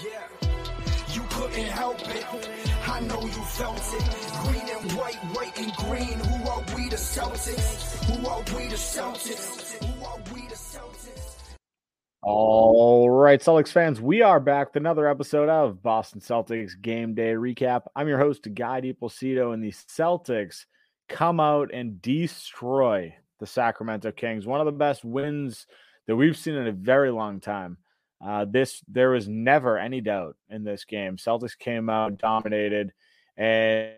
You couldn't help it. I know you felt it. Green and white, white and green. Who are we the Celtics? Who are we the Celtics? Who are we the Celtics? All right, Celtics fans, we are back with another episode of Boston Celtics Game Day Recap. I'm your host, Guy DiPlacido, and the Celtics come out and destroy the Sacramento Kings. One of the best wins that we've seen in a very long time. Uh, this there was never any doubt in this game. Celtics came out dominated, and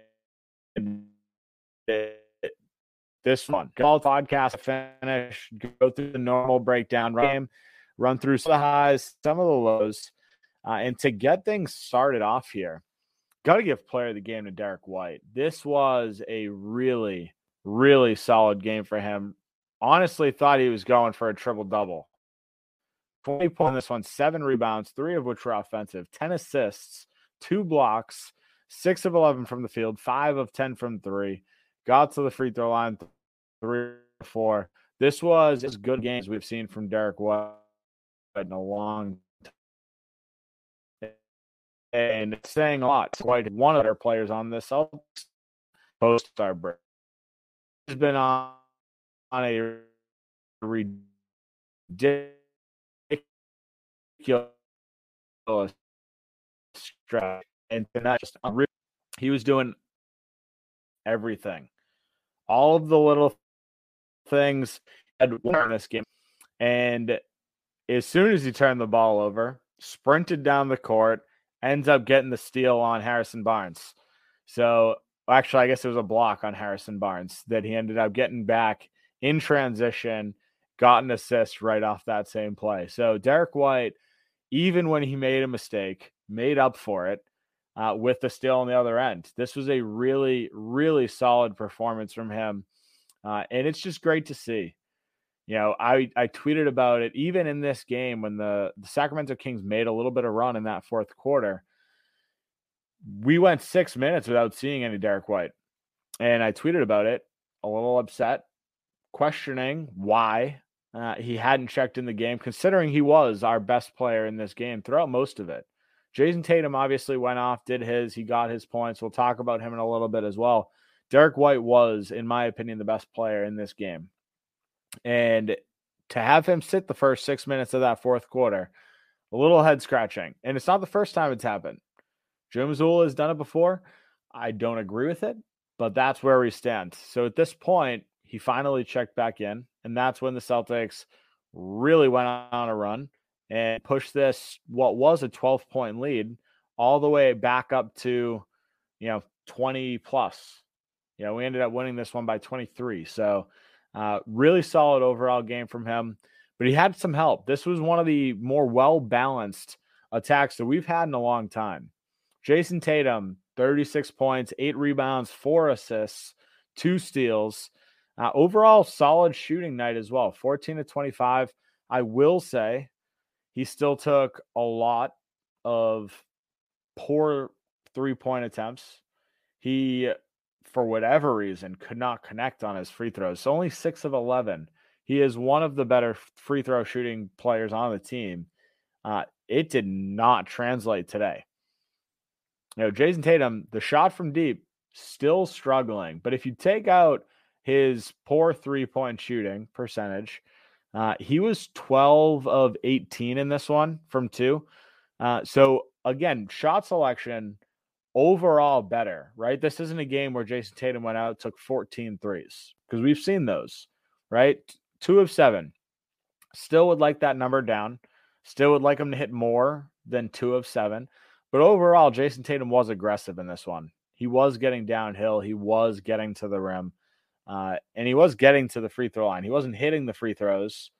this one, all podcast finish, go through the normal breakdown game, run through some of the highs, some of the lows, uh, and to get things started off here, got to give player of the game to Derrick White. This was a really, really solid game for him. Honestly, thought he was going for a triple double. 20 points in this one, seven rebounds, three of which were offensive, 10 assists, two blocks, six of 11 from the field, five of 10 from three. Got to the free throw line, three four. This was as good games as we've seen from Derrick White in a long time. And it's saying a lot. Quite one of their players on this post star break has been on, on a ridiculous stretch, and not just he was doing everything, all of the little things had won this game, and as soon as he turned the ball over, sprinted down the court, ends up getting the steal on Harrison Barnes. So actually, I guess it was a block on Harrison Barnes that he ended up getting back in transition, got an assist right off that same play. So Derrick White even when he made a mistake, made up for it uh, with the steal on the other end. This was a really, really solid performance from him. Uh, and it's just great to see. You know, I, I tweeted about it even in this game when the, the Sacramento Kings made a little bit of run in that fourth quarter. We went six minutes without seeing any Derrick White. And I tweeted about it, a little upset, questioning why uh, he hadn't checked in the game, considering he was our best player in this game throughout most of it. Jayson Tatum obviously went off, did his, he got his points. We'll talk about him in a little bit as well. Derrick White was, in my opinion, the best player in this game. And to have him sit the first six minutes of that fourth quarter, a little head scratching. And it's not the first time it's happened. Joe Mazzulla has done it before. I don't agree with it, but that's where we stand. So at this point, he finally checked back in, and that's when the Celtics really went on a run and pushed this what was a 12 point lead all the way back up to you know 20 plus. You know, we ended up winning this one by 23. So, uh, really solid overall game from him, but he had some help. This was one of the more well balanced attacks that we've had in a long time. Jayson Tatum, 36 points, eight rebounds, four assists, two steals. Uh, overall, solid shooting night as well 14 to 25. I will say he still took a lot of poor three point attempts. He, for whatever reason, could not connect on his free throws. So only six of 11. He is one of the better free throw shooting players on the team. Uh, it did not translate today. You know, Jayson Tatum, the shot from deep, still struggling. But if you take out his poor three point shooting percentage. Uh, he was 12 of 18 in this one from two. Uh, so, again, shot selection overall better, right? This isn't a game where Jayson Tatum went out, took 14 threes because we've seen those, right? Two of seven. Still would like that number down. Still would like him to hit more than two of seven. But overall, Jayson Tatum was aggressive in this one. He was getting downhill, he was getting to the rim. Uh, and he was getting to the free throw line. He wasn't hitting the free throws,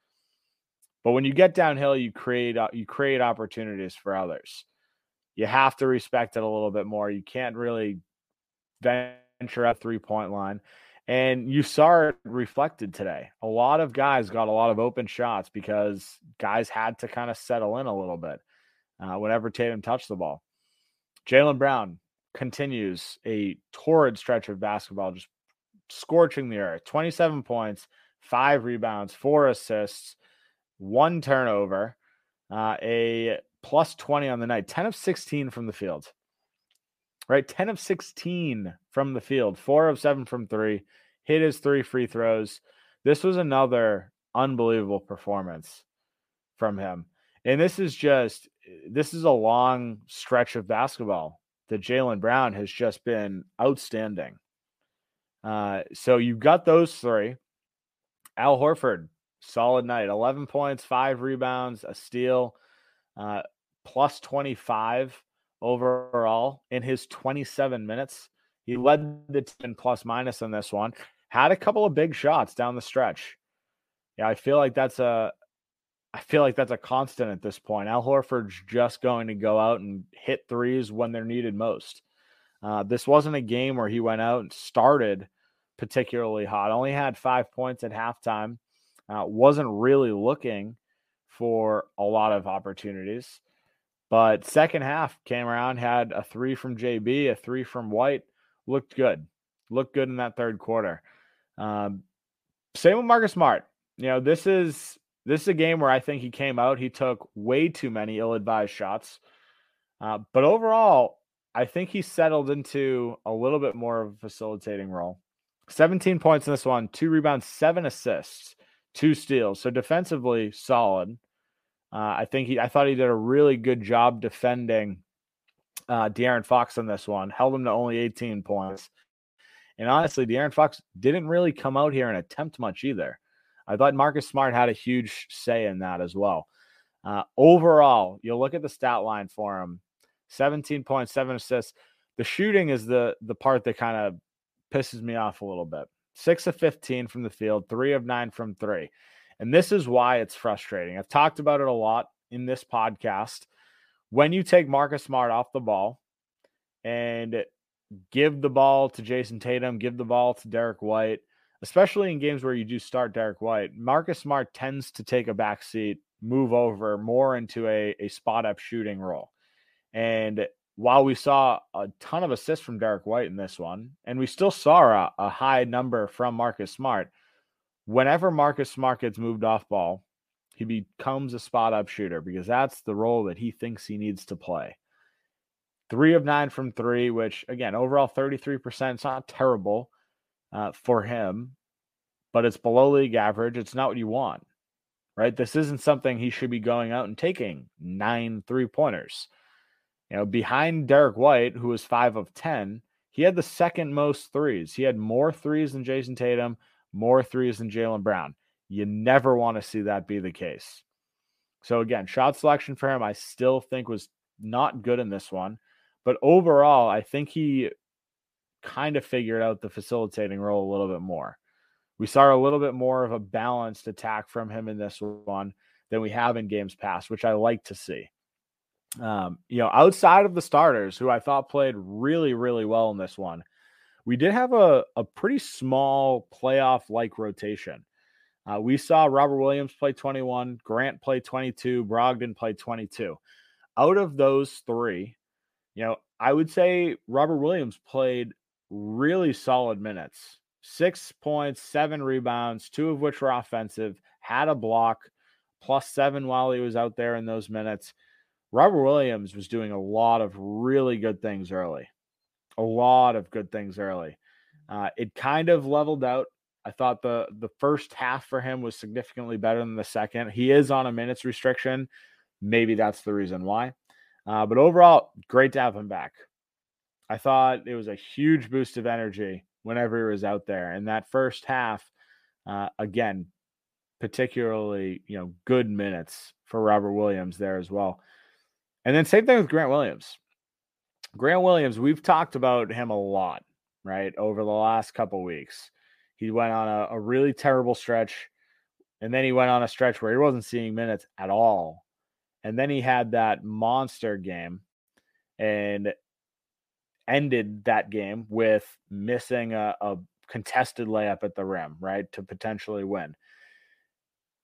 but when you get downhill, you create uh, you create opportunities for others. You have to respect it a little bit more. You can't really venture at three point line, and you saw it reflected today. A lot of guys got a lot of open shots because guys had to kind of settle in a little bit uh, whenever Tatum touched the ball. Jaylen Brown continues a torrid stretch of basketball, just scorching the earth 27 points, five rebounds, four assists, one turnover, uh, a plus 20 on the night, 10 of 16 from the field. Right? 10 of 16 from the field, four of seven from three, hit his three free throws. This was another unbelievable performance from him. And this is just, this is a long stretch of basketball that Jaylen Brown has just been outstanding. Uh, so you've got those three. Al Horford, solid night 11 points, five rebounds, a steal, uh, plus 25 overall in his 27 minutes. He led the 10 plus minus in this one, had a couple of big shots down the stretch. Yeah, I feel like that's a I feel like that's a constant at this point. Al Horford's just going to go out and hit threes when they're needed most. Uh, this wasn't a game where he went out and started particularly hot. Only had five points at halftime. Uh, wasn't really looking for a lot of opportunities. But second half came around, had a three from JB, a three from White. Looked good. Looked good in that third quarter. Um, same with Marcus Smart. You know, this is this is a game where I think he came out. He took way too many ill-advised shots. Uh, but overall, I think he settled into a little bit more of a facilitating role. 17 points in this one, two rebounds, seven assists, two steals. So defensively solid. Uh, I think he, I thought he did a really good job defending uh, De'Aaron Fox on this one. Held him to only 18 points. And honestly, De'Aaron Fox didn't really come out here and attempt much either. I thought Marcus Smart had a huge say in that as well. Uh, overall, you'll look at the stat line for him: 17.7 assists. The shooting is the the part that kind of pisses me off a little bit. Six of 15 from the field, three of nine from three. And this is why it's frustrating. I've talked about it a lot in this podcast. When you take Marcus Smart off the ball and give the ball to Jayson Tatum, give the ball to Derrick White, especially in games where you do start Derrick White, Marcus Smart tends to take a back seat, move over more into a, a spot up shooting role. And while we saw a ton of assists from Derrick White in this one, and we still saw a, a high number from Marcus Smart, whenever Marcus Smart gets moved off ball, he becomes a spot up shooter because that's the role that he thinks he needs to play. Three of nine from three, which again, overall 33%. It's not terrible uh, for him, but it's below league average. It's not what you want, right? This isn't something he should be going out and taking nine three pointers. You know, behind Derrick White, who was five of 10, he had the second most threes. He had more threes than Jayson Tatum, more threes than Jaylen Brown. You never want to see that be the case. So, again, shot selection for him, I still think was not good in this one. But overall, I think he kind of figured out the facilitating role a little bit more. We saw a little bit more of a balanced attack from him in this one than we have in games past, which I like to see. Um, you know, outside of the starters, who I thought played really, really well in this one, we did have a, a pretty small playoff like rotation. Uh, we saw Robert Williams play 21, Grant play 22, Brogdon play 22. Out of those three, you know, I would say Robert Williams played really solid minutes six points, seven rebounds, two of which were offensive, had a block, plus seven while he was out there in those minutes. Robert Williams was doing a lot of really good things early, a lot of good things early. Uh, it kind of leveled out. I thought the the first half for him was significantly better than the second. He is on a minutes restriction. Maybe that's the reason why. Uh, but overall, great to have him back. I thought it was a huge boost of energy whenever he was out there. And that first half, uh, again, particularly you know good minutes for Robert Williams there as well. And then same thing with Grant Williams. Grant Williams, we've talked about him a lot, right, over the last couple weeks. He went on a, a really terrible stretch, and then he went on a stretch where he wasn't seeing minutes at all. And then he had that monster game and ended that game with missing a, a contested layup at the rim, right, to potentially win.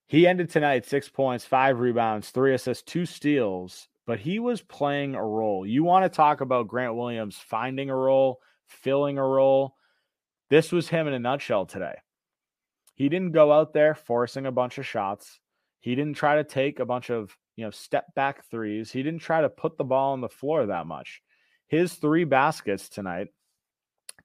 He ended tonight six points, five rebounds, three assists, two steals, but he was playing a role. You want to talk about Grant Williams finding a role, filling a role. This was him in a nutshell today. He didn't go out there forcing a bunch of shots. He didn't try to take a bunch of you know, step back threes. He didn't try to put the ball on the floor that much. His three baskets tonight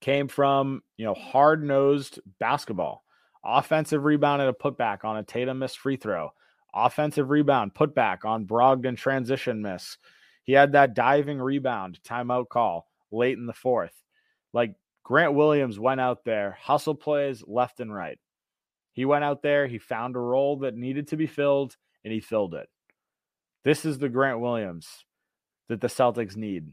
came from, you know, hard nosed basketball, offensive rebound and a putback on a Tatum missed free throw, offensive rebound, putback on Brogdon transition miss. He had that diving rebound timeout call late in the fourth. Like Grant Williams went out there, hustle plays left and right. He went out there, he found a role that needed to be filled, and he filled it. This is the Grant Williams that the Celtics need.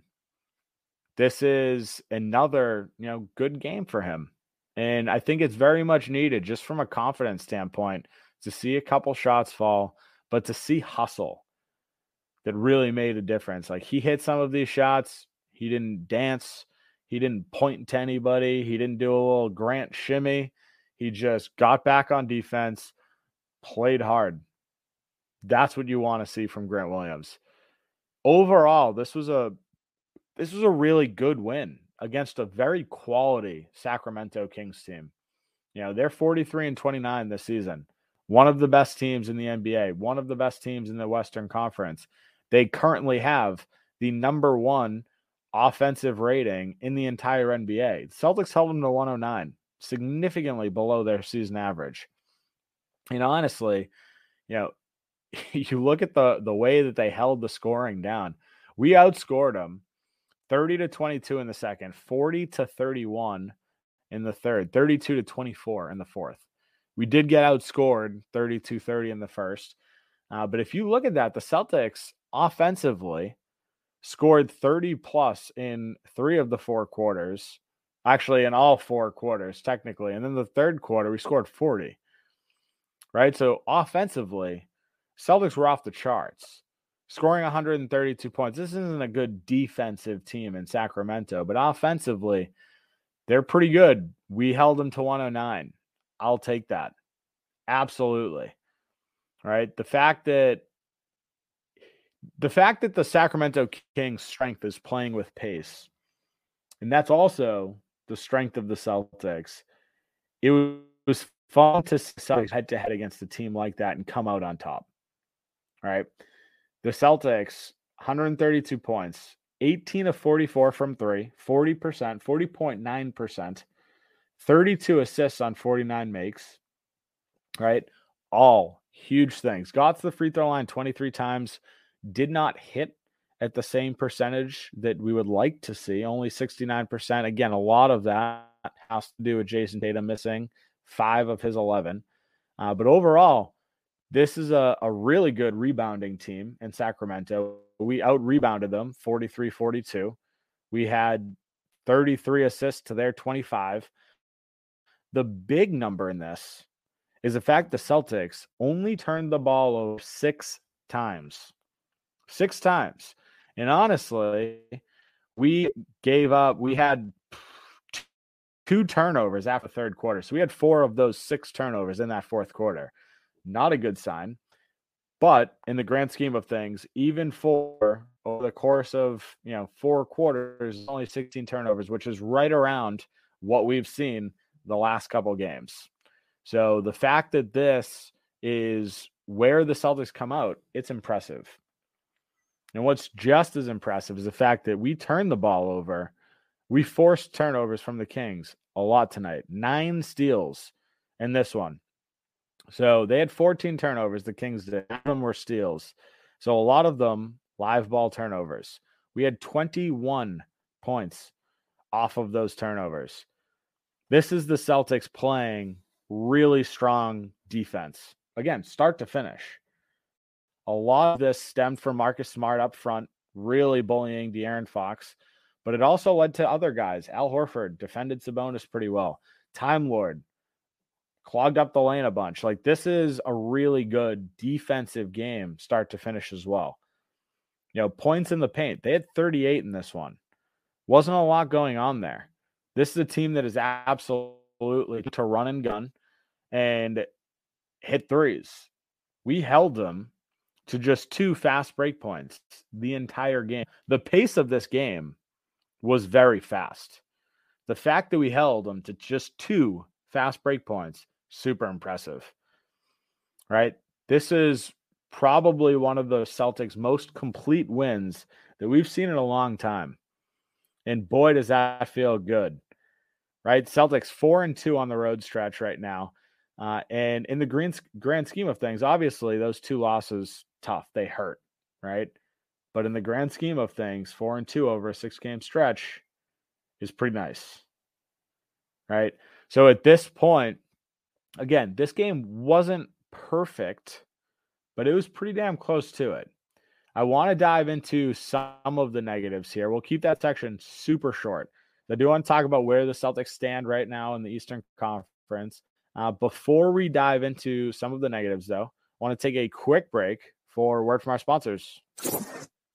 This is another, you know, good game for him. And I think it's very much needed just from a confidence standpoint to see a couple shots fall, but to see hustle that really made a difference. Like he hit some of these shots, he didn't dance, he didn't point to anybody, he didn't do a little Grant shimmy. He just got back on defense, played hard. That's what you want to see from Grant Williams. Overall, this was a this was a really good win against a very quality Sacramento Kings team. You know, they're 43 and 29 this season. One of the best teams in the NBA, one of the best teams in the Western Conference. They currently have the number 1 offensive rating in the entire NBA. Celtics held them to 109, significantly below their season average. And honestly, you know, you look at the the way that they held the scoring down. We outscored them 30 to 22 in the second, 40 to 31 in the third, 32 to 24 in the fourth. We did get outscored 32 30 in the first. Uh, but if you look at that, the Celtics offensively scored 30 plus in three of the four quarters, actually, in all four quarters, technically. And then the third quarter, we scored 40. Right. So offensively, Celtics were off the charts, scoring 132 points. This isn't a good defensive team in Sacramento, but offensively, they're pretty good. We held them to 109. I'll take that. Absolutely. Right. The fact that the fact that the Sacramento Kings strength is playing with pace, and that's also the strength of the Celtics. It was fun to see head to head against a team like that and come out on top. All right. The Celtics, 132 points, 18 of 44 from three, 40%, 40.9%, 32 assists on 49 makes. Right. All huge things. Got to the free throw line 23 times, did not hit at the same percentage that we would like to see, only 69%. Again, a lot of that has to do with Jayson Tatum missing five of his 11. Uh, but overall, this is a, a really good rebounding team in Sacramento. We out rebounded them 43 42. We had 33 assists to their 25. The big number in this is the fact the Celtics only turned the ball over six times. Six times. And honestly, we gave up, we had two turnovers after third quarter. So we had four of those six turnovers in that fourth quarter. Not a good sign. But in the grand scheme of things, even for over the course of you know four quarters, only 16 turnovers, which is right around what we've seen the last couple games. So the fact that this is where the Celtics come out, it's impressive. And what's just as impressive is the fact that we turned the ball over. We forced turnovers from the Kings a lot tonight. Nine steals in this one. So they had 14 turnovers. The Kings did. None of them were steals. So a lot of them live ball turnovers. We had 21 points off of those turnovers. This is the Celtics playing really strong defense. Again, start to finish. A lot of this stemmed from Marcus Smart up front, really bullying De'Aaron Fox, but it also led to other guys. Al Horford defended Sabonis pretty well. Time Lord clogged up the lane a bunch. Like this is a really good defensive game, start to finish as well. You know, points in the paint. They had 38 in this one. Wasn't a lot going on there. This is a team that is absolutely to run and gun and hit threes. We held them to just two fast break points the entire game. The pace of this game was very fast. The fact that we held them to just two fast break points super impressive. Right? This is probably one of the Celtics' most complete wins that we've seen in a long time. And boy, does that feel good, right? Celtics four and two on the road stretch right now. Uh, and in the grand, grand scheme of things, obviously those two losses tough. They hurt, right? But in the grand scheme of things, four and two over a six game stretch is pretty nice, right? So at this point, again, this game wasn't perfect, but it was pretty damn close to it. I want to dive into some of the negatives here. We'll keep that section super short. I do want to talk about where the Celtics stand right now in the Eastern Conference. Uh, before we dive into some of the negatives, though, I want to take a quick break for word from our sponsors.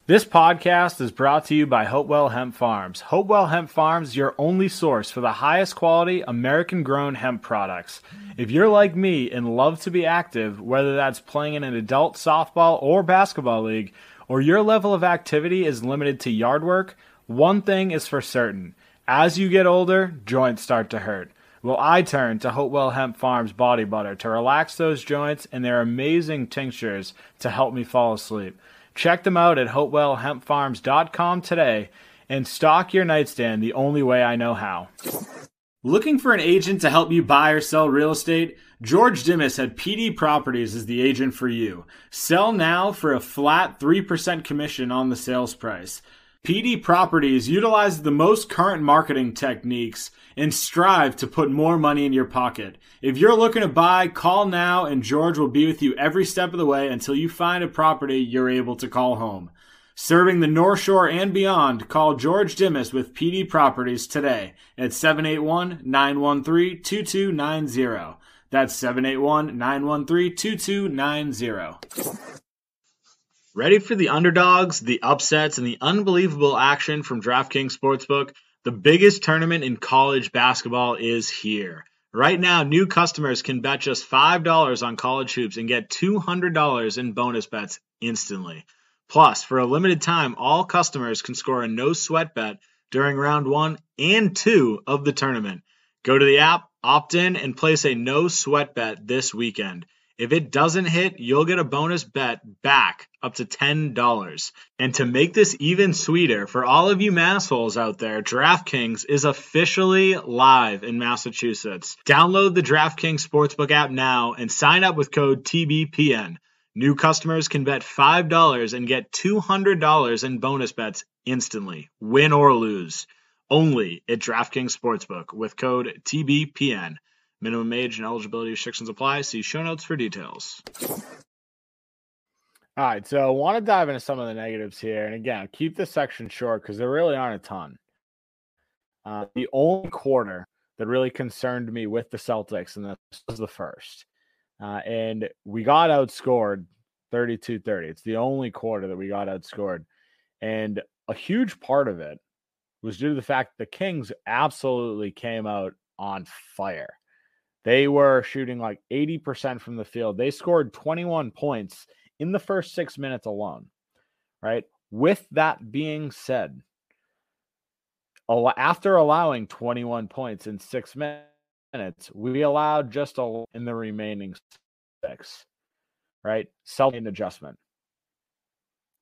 This podcast is brought to you by Hopewell Hemp Farms. Hopewell Hemp Farms, your only source for the highest quality American grown hemp products. If you're like me and love to be active, whether that's playing in an adult softball or basketball league, or your level of activity is limited to yard work, one thing is for certain. As you get older, joints start to hurt. Well, I turn to Hopewell Hemp Farms body butter to relax those joints and their amazing tinctures to help me fall asleep. Check them out at hopewellhempfarms.com today and stock your nightstand the only way I know how. Looking for an agent to help you buy or sell real estate? George Dimis at PD Properties is the agent for you. Sell now for a flat 3% commission on the sales price. PD Properties utilizes the most current marketing techniques and strive to put more money in your pocket. If you're looking to buy, call now and George will be with you every step of the way until you find a property you're able to call home. Serving the North Shore and beyond, call George Dimis with PD Properties today at 781-913-2290. That's 781-913-2290. Ready for the underdogs, the upsets, and the unbelievable action from DraftKings Sportsbook? The biggest tournament in college basketball is here. Right now, new customers can bet just $5 on college hoops and get $200 in bonus bets instantly. Plus, for a limited time, all customers can score a no sweat bet during round one and two of the tournament. Go to the app, opt in, and place a no sweat bet this weekend. If it doesn't hit, you'll get a bonus bet back up to $10. And to make this even sweeter, for all of you massholes out there, DraftKings is officially live in Massachusetts. Download the DraftKings Sportsbook app now and sign up with code TBPN. New customers can bet $5 and get $200 in bonus bets instantly, win or lose. Only at DraftKings Sportsbook with code TBPN. Minimum age and eligibility restrictions apply. See show notes for details. All right, so I want to dive into some of the negatives here, and again, keep this section short because there really aren't a ton. Uh, the only quarter that really concerned me with the Celtics, and this was the first, uh, and we got outscored 32-30. It's the only quarter that we got outscored, and a huge part of it was due to the fact the Kings absolutely came out on fire. They were shooting like 80% from the field. They scored 21 points in the first six minutes alone, right? With that being said, after allowing 21 points in six minutes, we allowed just a in the remaining six, right? Self adjustment.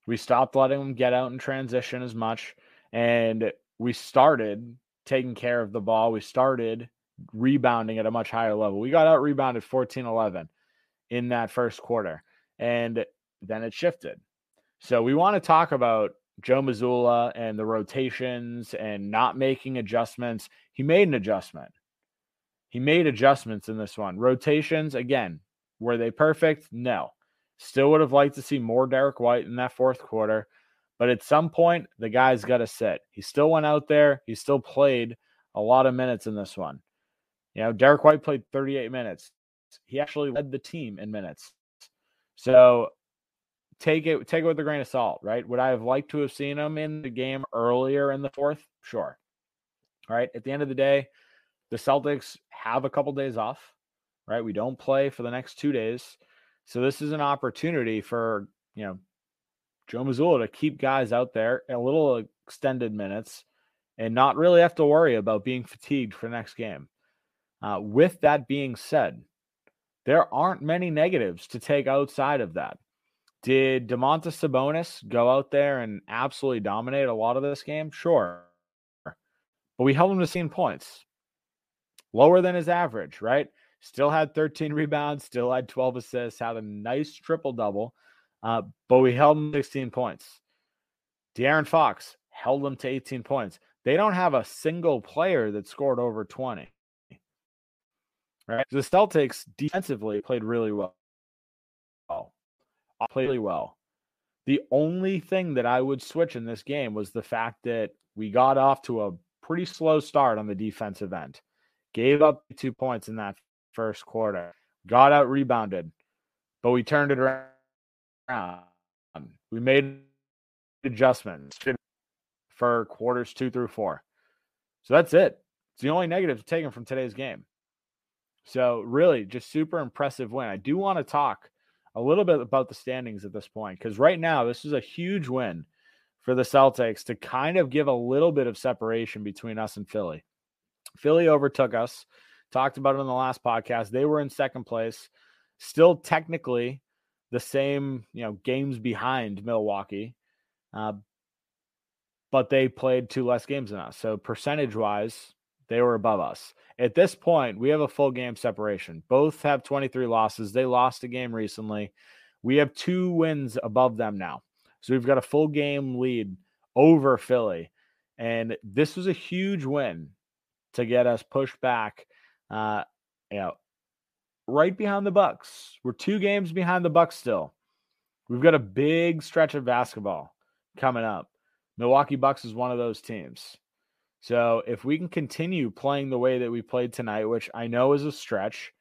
We stopped letting them get out and transition as much, and we started taking care of the ball. We started rebounding at a much higher level. We got out rebounded 14 11 in that first quarter, and then it shifted. So we want to talk about Joe Mazzulla and the rotations and not making adjustments. He made an adjustment. He made adjustments in this one. Rotations, again, were they perfect? No. Still would have liked to see more Derrick White in that fourth quarter. But at some point, the guy's got to sit. He still went out there. He still played a lot of minutes in this one. You know, Derrick White played 38 minutes. He actually led the team in minutes. So take it take it with a grain of salt, right? Would I have liked to have seen him in the game earlier in the fourth? Sure. All right. At the end of the day, the Celtics have a couple days off, right? We don't play for the next two days. So this is an opportunity for, you know, Joe Mazzulla to keep guys out there a little extended minutes and not really have to worry about being fatigued for the next game. Uh, with that being said, there aren't many negatives to take outside of that. Did Domantas Sabonis go out there and absolutely dominate a lot of this game? Sure. But we held him to 16 points. Lower than his average, right? Still had 13 rebounds, still had 12 assists, had a nice triple double, uh, but we held him 16 points. De'Aaron Fox held them to 18 points. They don't have a single player that scored over 20. Right? The Celtics defensively played really well. Played really well. The only thing that I would switch in this game was the fact that we got off to a pretty slow start on the defensive end. Gave up two points in that first quarter. Got out rebounded, but we turned it around. We made adjustments for quarters two through four. So that's it. It's the only negative taken from today's game. So really, just super impressive win. I do want to talk a little bit about the standings at this point because right now this is a huge win for the Celtics to kind of give a little bit of separation between us and Philly. Philly overtook us. Talked about it in the last podcast. They were in second place, still technically the same, you know, games behind Milwaukee, uh, but they played two less games than us. So percentage wise, they were above us. At this point, we have a full game separation. Both have 23 losses. They lost a game recently. We have two wins above them now. So we've got a full game lead over Philly. And this was a huge win to get us pushed back uh, you know, right behind the Bucks. We're two games behind the Bucks still. We've got a big stretch of basketball coming up. Milwaukee Bucks is one of those teams. So if we can continue playing the way that we played tonight, which I know is a stretch,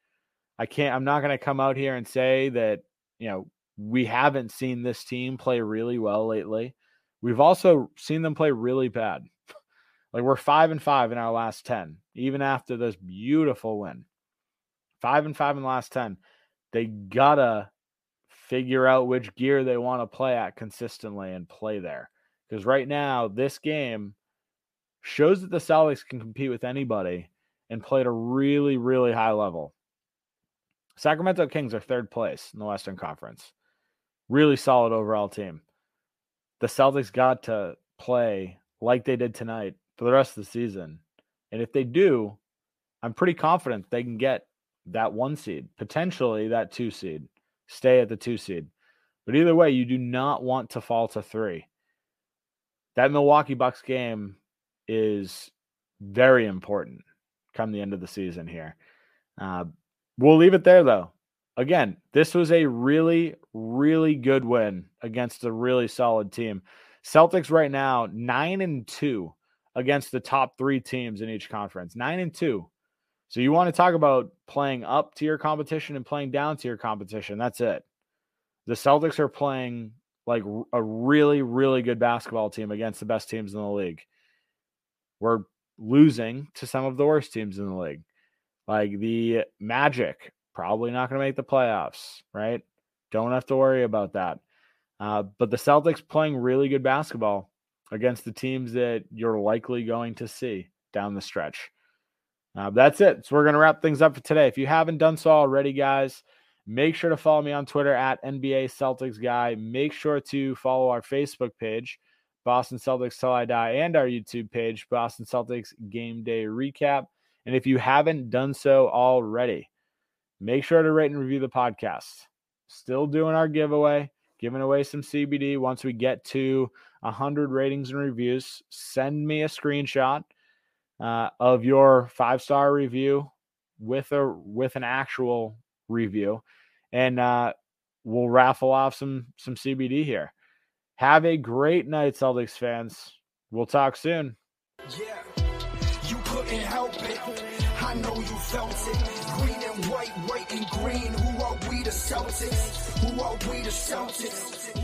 I can't I'm not going to come out here and say that, you know, we haven't seen this team play really well lately. We've also seen them play really bad. Like we're 5 and 5 in our last 10, even after this beautiful win. 5 and 5 in the last 10. They got to figure out which gear they want to play at consistently and play there. Because right now, this game shows that the Celtics can compete with anybody and play at a really, really high level. Sacramento Kings are third place in the Western Conference. Really solid overall team. The Celtics got to play like they did tonight for the rest of the season. And if they do, I'm pretty confident they can get that one seed, potentially that two seed, stay at the two seed. But either way, you do not want to fall to three. That Milwaukee Bucks game is very important come the end of the season here. Uh, we'll leave it there though. Again, this was a really, really good win against a really solid team. Celtics right now nine and two against the top three teams in each conference. Nine and two. So you want to talk about playing up to your competition and playing down to your competition. That's it. The Celtics are playing like a really, really good basketball team against the best teams in the league. We're losing to some of the worst teams in the league. Like the Magic, probably not going to make the playoffs, right? Don't have to worry about that. Uh, but the Celtics playing really good basketball against the teams that you're likely going to see down the stretch. Uh, that's it. So we're going to wrap things up for today. If you haven't done so already, guys, make sure to follow me on Twitter at NBA Celtics Guy. Make sure to follow our Facebook page, Boston Celtics Till I Die, and our YouTube page, Boston Celtics Game Day Recap. And if you haven't done so already, make sure to rate and review the podcast. Still doing our giveaway, giving away some CBD. Once we get to 100 ratings and reviews, send me a screenshot uh, of your five star review with a with an actual review, and uh, we'll raffle off some some CBD here. Have a great night, Celtics fans. We'll talk soon. Yeah, you couldn't help it. I know you felt it. Green and white, white and green. Celtics? Who are we, the Celtics?